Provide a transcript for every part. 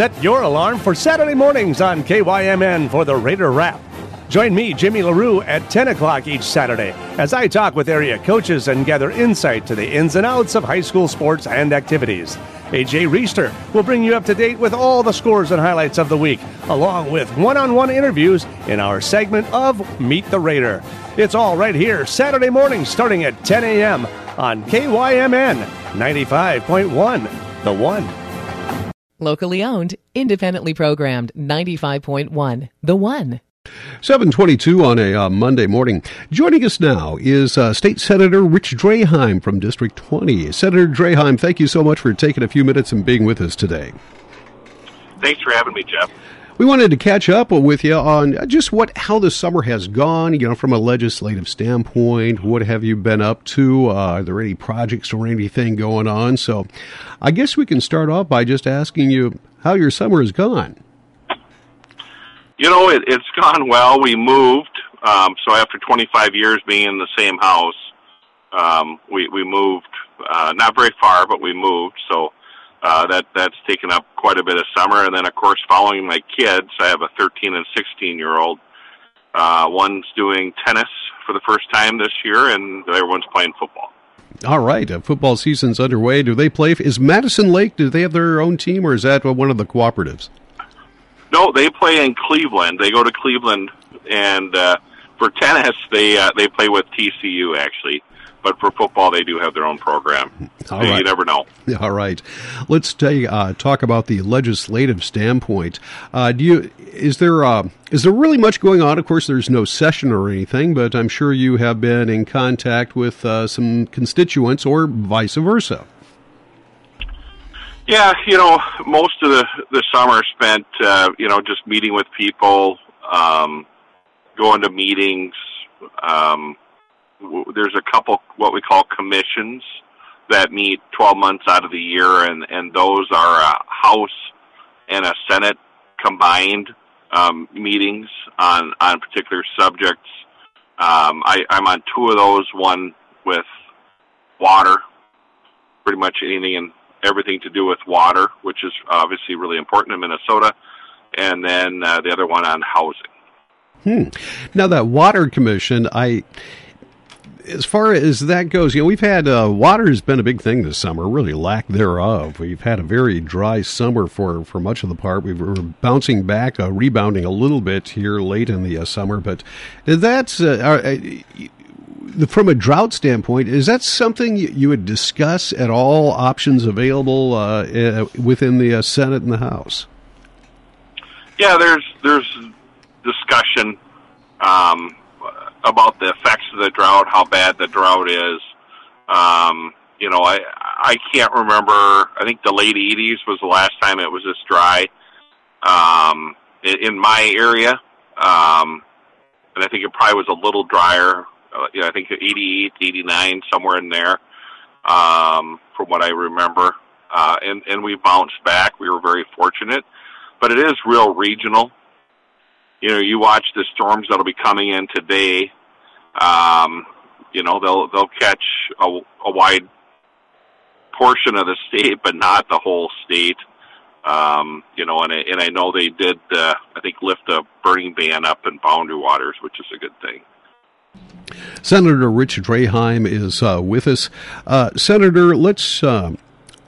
set your alarm for Saturday mornings on KYMN for the Raider Wrap. Join me, Jimmy LaRue, at 10 o'clock each Saturday as I talk with area coaches and gather insight to the ins and outs of high school sports and activities. AJ Reister will bring you up to date with all the scores and highlights of the week, along with one on one interviews in our segment of Meet the Raider. It's all right here, Saturday morning, starting at 10 a.m. on KYMN 95.1, The One. Locally owned, independently programmed, 95.1, The One. 722 on a uh, Monday morning. Joining us now is uh, State Senator Rich Draheim from District 20. Senator Draheim, thank you so much for taking a few minutes and being with us today. Thanks for having me, Jeff. We wanted to catch up with you on just what how the summer has gone. You know, from a legislative standpoint, what have you been up to? Uh, are there any projects or anything going on? So, I guess we can start off by just asking you how your summer has gone. You know, it, it's gone well. We moved, um, so after 25 years being in the same house, um, we we moved uh, not very far, but we moved. So uh, that that's taken up quite a bit of summer. And then, of course, following my kids, I have a 13 and 16 year old. Uh, one's doing tennis for the first time this year, and everyone's playing football. All right, uh, football season's underway. Do they play? Is Madison Lake? Do they have their own team, or is that one of the cooperatives? No, they play in Cleveland. They go to Cleveland, and uh, for tennis, they uh, they play with TCU actually but for football, they do have their own program. So right. You never know. All right, let's uh, talk about the legislative standpoint. Uh, do you is there uh, is there really much going on? Of course, there's no session or anything, but I'm sure you have been in contact with uh, some constituents, or vice versa. Yeah, you know, most of the the summer spent, uh, you know, just meeting with people, um, going to meetings. Um, there's a couple what we call commissions that meet 12 months out of the year, and and those are a House and a Senate combined um, meetings on on particular subjects. Um, I, I'm on two of those. One with water, pretty much anything and everything to do with water, which is obviously really important in Minnesota, and then uh, the other one on housing. Hmm. Now that water commission, I as far as that goes, you know, we've had uh, water has been a big thing this summer, really lack thereof. We've had a very dry summer for, for much of the part. We were bouncing back, uh, rebounding a little bit here late in the uh, summer, but that's uh, uh, from a drought standpoint. Is that something you would discuss at all? Options available uh, within the Senate and the House? Yeah, there's there's discussion. Um, about the effects of the drought, how bad the drought is. Um, you know, I I can't remember. I think the late '80s was the last time it was this dry um, in, my area, um, and I think it probably was a little drier. Uh, you know, I think '88, '89, somewhere in there, um, from what I remember. Uh, and and we bounced back. We were very fortunate, but it is real regional you know, you watch the storms that'll be coming in today. Um, you know, they'll they'll catch a, a wide portion of the state, but not the whole state. Um, you know, and I, and I know they did. Uh, I think lift a burning ban up in Boundary Waters, which is a good thing. Senator Rich Draheim is uh, with us. Uh, Senator, let's uh,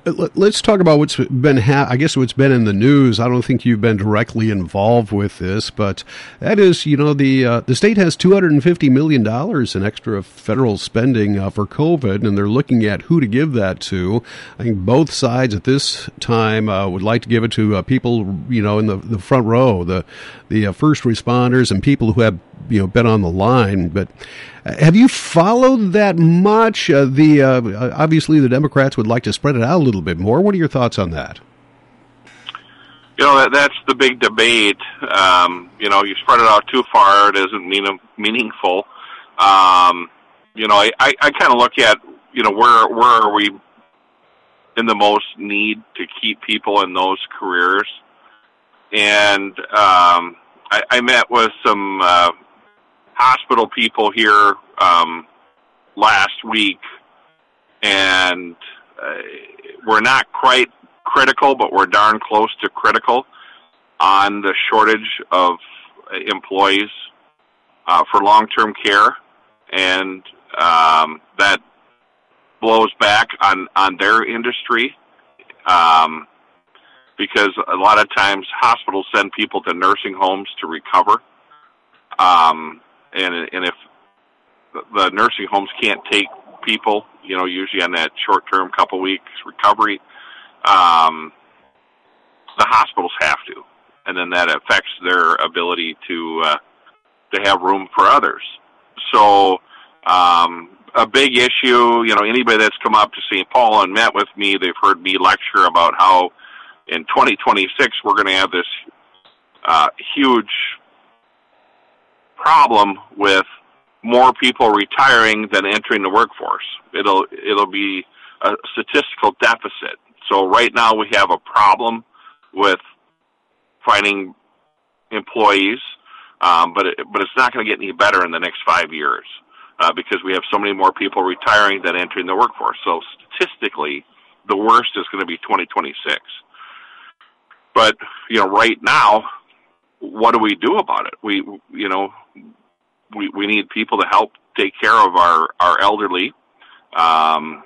Let's talk about what's been, ha- I guess, what's been in the news. I don't think you've been directly involved with this, but that is, you know, the uh, the state has two hundred and fifty million dollars in extra federal spending uh, for COVID, and they're looking at who to give that to. I think both sides at this time uh, would like to give it to uh, people, you know, in the the front row, the the uh, first responders and people who have, you know, been on the line, but. Have you followed that much? Uh, the uh, obviously the Democrats would like to spread it out a little bit more. What are your thoughts on that? You know that that's the big debate. Um, you know, you spread it out too far, it isn't mean, meaningful. Um, you know, I, I, I kind of look at you know where where are we in the most need to keep people in those careers, and um, I, I met with some uh, hospital people here um, last week, and uh, we're not quite critical, but we're darn close to critical on the shortage of employees uh, for long-term care, and um, that blows back on on their industry um, because a lot of times hospitals send people to nursing homes to recover, um, and and if the nursing homes can't take people, you know, usually on that short-term couple weeks recovery, um, the hospitals have to, and then that affects their ability to uh, to have room for others. So um, a big issue, you know, anybody that's come up to St. Paul and met with me, they've heard me lecture about how in 2026 we're going to have this uh, huge problem with more people retiring than entering the workforce. It'll it'll be a statistical deficit. So right now we have a problem with finding employees, um, but it, but it's not going to get any better in the next five years uh, because we have so many more people retiring than entering the workforce. So statistically, the worst is going to be 2026. But you know, right now, what do we do about it? We you know, we we need people to help take care of our our elderly, um,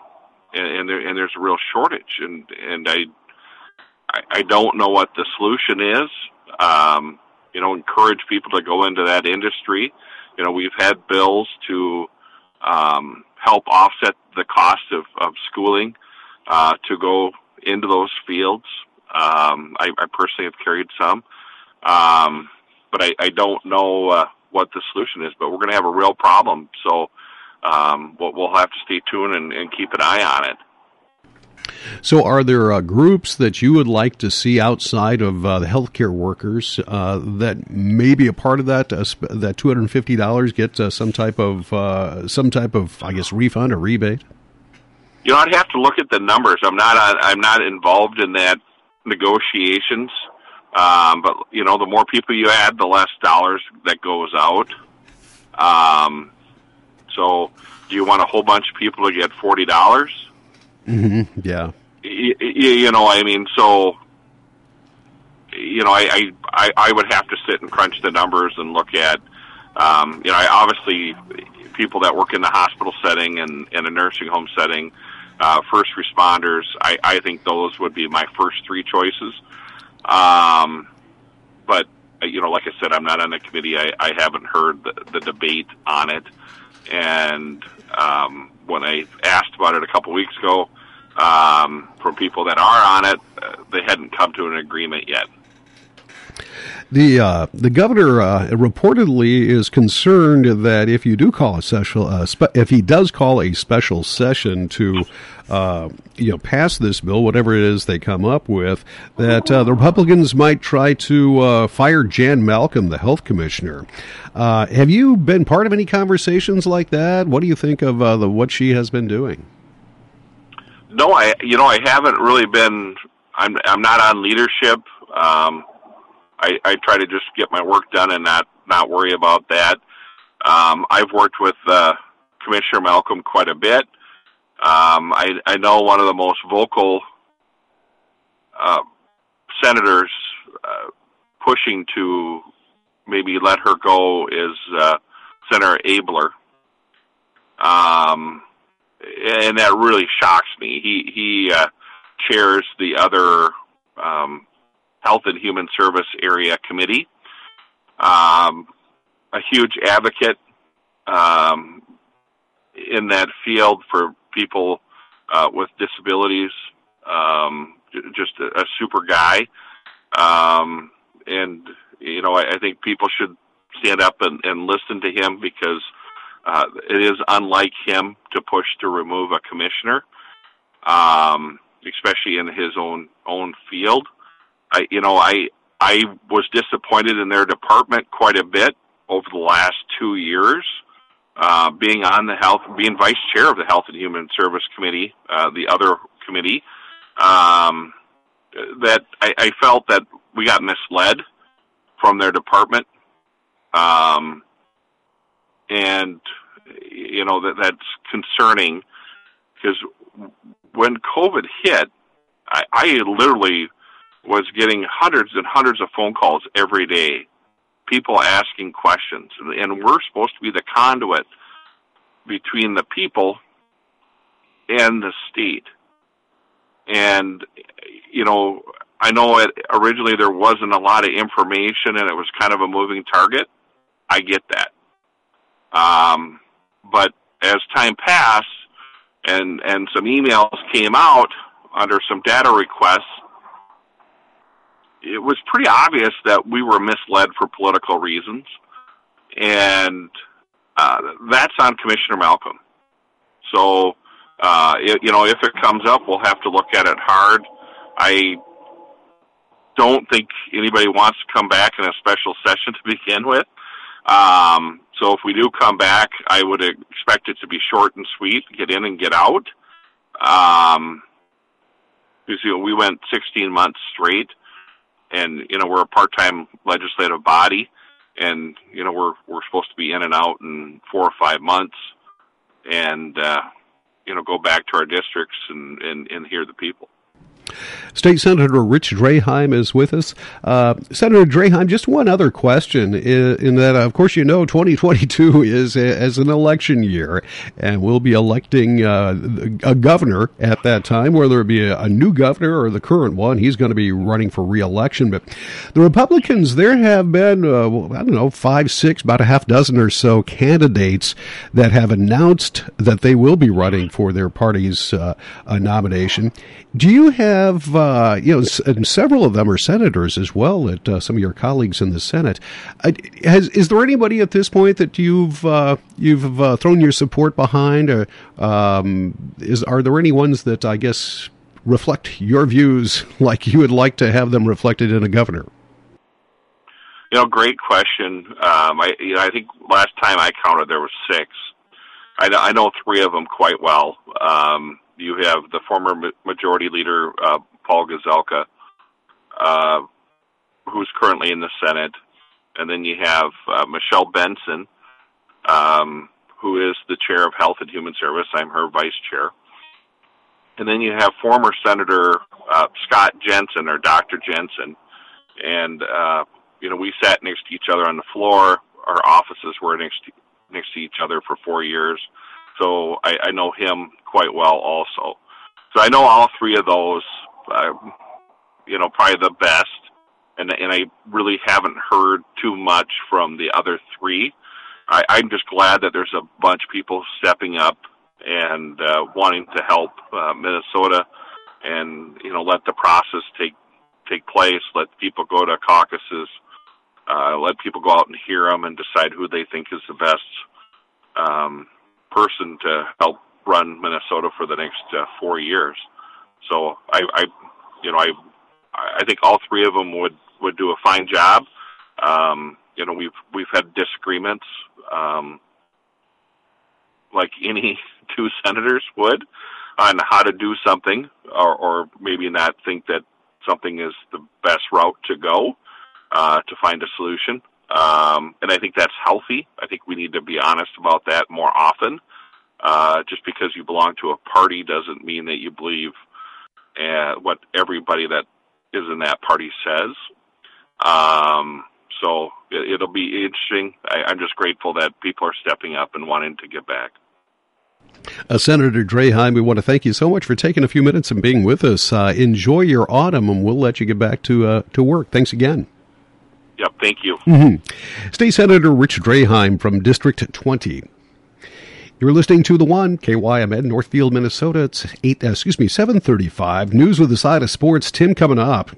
and and, there, and there's a real shortage, and and I I, I don't know what the solution is. Um, you know, encourage people to go into that industry. You know, we've had bills to um, help offset the cost of, of schooling uh, to go into those fields. Um, I, I personally have carried some, um, but I, I don't know uh, what the solution is. But we're going to have a real problem, so um, we'll, we'll have to stay tuned and, and keep an eye on it. So, are there uh, groups that you would like to see outside of uh, the healthcare workers uh, that may be a part of that? Uh, that two hundred and fifty dollars get uh, some type of uh, some type of, I guess, refund or rebate. You know, I'd have to look at the numbers. I'm not I'm not involved in that negotiations. Um, but you know, the more people you add, the less dollars that goes out. Um, so, do you want a whole bunch of people to get forty dollars? Mm-hmm. Yeah. You, you know, I mean, so you know, I, I I would have to sit and crunch the numbers and look at, um, you know, I obviously people that work in the hospital setting and in a nursing home setting, uh, first responders. I I think those would be my first three choices. Um, but you know, like I said, I'm not on the committee. I, I haven't heard the, the debate on it, and um, when I asked about it a couple weeks ago um, from people that are on it, uh, they hadn't come to an agreement yet. The uh, the governor uh, reportedly is concerned that if you do call a special, uh, spe- if he does call a special session to, uh, you know, pass this bill, whatever it is they come up with, that uh, the Republicans might try to uh, fire Jan Malcolm, the health commissioner. have you been part of any conversations like that? What do you think of the what she has been doing? No, I you know I haven't really been. I'm I'm not on leadership. Um, I, I try to just get my work done and not not worry about that. Um, I've worked with uh, Commissioner Malcolm quite a bit. Um, I, I know one of the most vocal uh, senators uh, pushing to maybe let her go is uh, Senator Abeler. um, and that really shocks me. He he uh, chairs the other um, Health and Human Service Area Committee. Um, a huge advocate um, in that field for people uh, with disabilities. Um, just a, a, super guy, um, and you know I, I, think people should stand up and, and listen to him because uh, it is unlike him to push to remove a commissioner, um, especially in his own own field. I, you know, I I was disappointed in their department quite a bit over the last two years. Uh, being on the health, being vice chair of the Health and Human Service Committee, uh, the other committee, um, that I, I felt that we got misled from their department, um, and you know that that's concerning because when COVID hit, I, I literally was getting hundreds and hundreds of phone calls every day, people asking questions, and we're supposed to be the conduit between the people and the state. And you know, I know it originally there wasn't a lot of information, and it was kind of a moving target. I get that, um, but as time passed, and and some emails came out under some data requests, it was pretty obvious that we were misled for political reasons, and uh, that's on Commissioner Malcolm. So, uh, it, you know, if it comes up, we'll have to look at it hard. I don't think anybody wants to come back in a special session to begin with. Um, so if we do come back, I would expect it to be short and sweet, get in and get out. Um, you know we went 16 months straight, and you know we're a part-time legislative body, and you know we're we're supposed to be in and out in four or five months, and uh, you know go back to our districts and and, and hear the people. State Senator Rich Draheim is with us. Uh, Senator Draheim, just one other question in, that, of course, you know 2022 is as an election year, and we'll be electing uh, a governor at that time, whether it be a, new governor or the current one. He's going to be running for reelection. But the Republicans, there have been, uh, I don't know, five, six, about a half dozen or so candidates that have announced that they will be running for their party's uh, nomination. Do you have, uh, you know, several of them are senators as well, at uh, some of your colleagues in the Senate. Uh, has, is there anybody at this point that you've uh, you've uh, thrown your support behind, or um, is are there any ones that I guess reflect your views like you would like to have them reflected in a governor? You know, great question. Um, I you know, I think last time I counted there were six. I, I know three of them quite well. Um, you have the former majority leader uh, Paul Gazelka, uh, who's currently in the Senate, and then you have uh, Michelle Benson, um, who is the chair of Health and Human Service. I'm her vice chair. And then you have former Senator uh, Scott Jensen or Dr. Jensen, and uh, you know we sat next to each other on the floor. Our offices were next to, next to each other for four years so I, I know him quite well also. So I know all three of those, uh, you know, probably the best, and and I really haven't heard too much from the other three. I, I'm just glad that there's a bunch of people stepping up and uh, wanting to help uh, Minnesota, and you know, let the process take take place. Let people go to caucuses. Uh, let people go out and hear them and decide who they think is the best um, person to help run Minnesota for the next uh, four years. So I, I, you know, I, I think all three of them would would do a fine job. Um, you know, we've we've had disagreements, um, like any two senators would, on how to do something, or, or maybe not think that something is the best route to go uh, to find a solution. Um, and I think that's healthy. I think we need to be honest about that more often. Uh, just because you belong to a party doesn't mean that you believe uh, what everybody that is in that party says. Um, so it, will be interesting. I, I'm just grateful that people are stepping up and wanting to get back. Uh, Senator Draheim, we want to thank you so much for taking a few minutes and being with us. Uh, enjoy your autumn, and we'll let you get back to uh, to work. Thanks again. Yep, thank you. Mm-hmm. State Senator Rich Draheim from District 20. You're listening to the one KYMN Northfield, Minnesota. It's eight. Uh, excuse me, seven thirty-five. News with a side of sports. Tim coming up.